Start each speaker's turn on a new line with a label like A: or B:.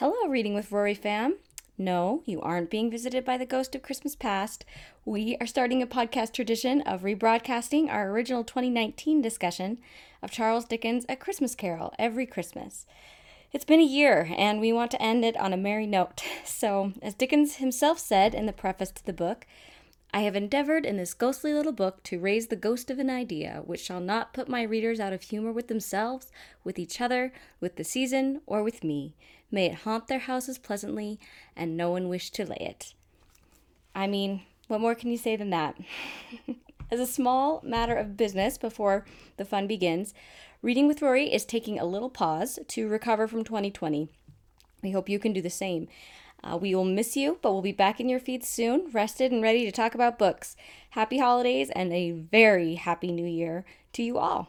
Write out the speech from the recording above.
A: Hello, Reading with Rory fam. No, you aren't being visited by the ghost of Christmas past. We are starting a podcast tradition of rebroadcasting our original 2019 discussion of Charles Dickens' A Christmas Carol every Christmas. It's been a year, and we want to end it on a merry note. So, as Dickens himself said in the preface to the book, I have endeavored in this ghostly little book to raise the ghost of an idea which shall not put my readers out of humor with themselves, with each other, with the season, or with me. May it haunt their houses pleasantly, and no one wish to lay it. I mean, what more can you say than that? As a small matter of business before the fun begins, Reading with Rory is taking a little pause to recover from 2020. We hope you can do the same. Uh, we will miss you, but we'll be back in your feeds soon, rested and ready to talk about books. Happy holidays and a very happy new year to you all.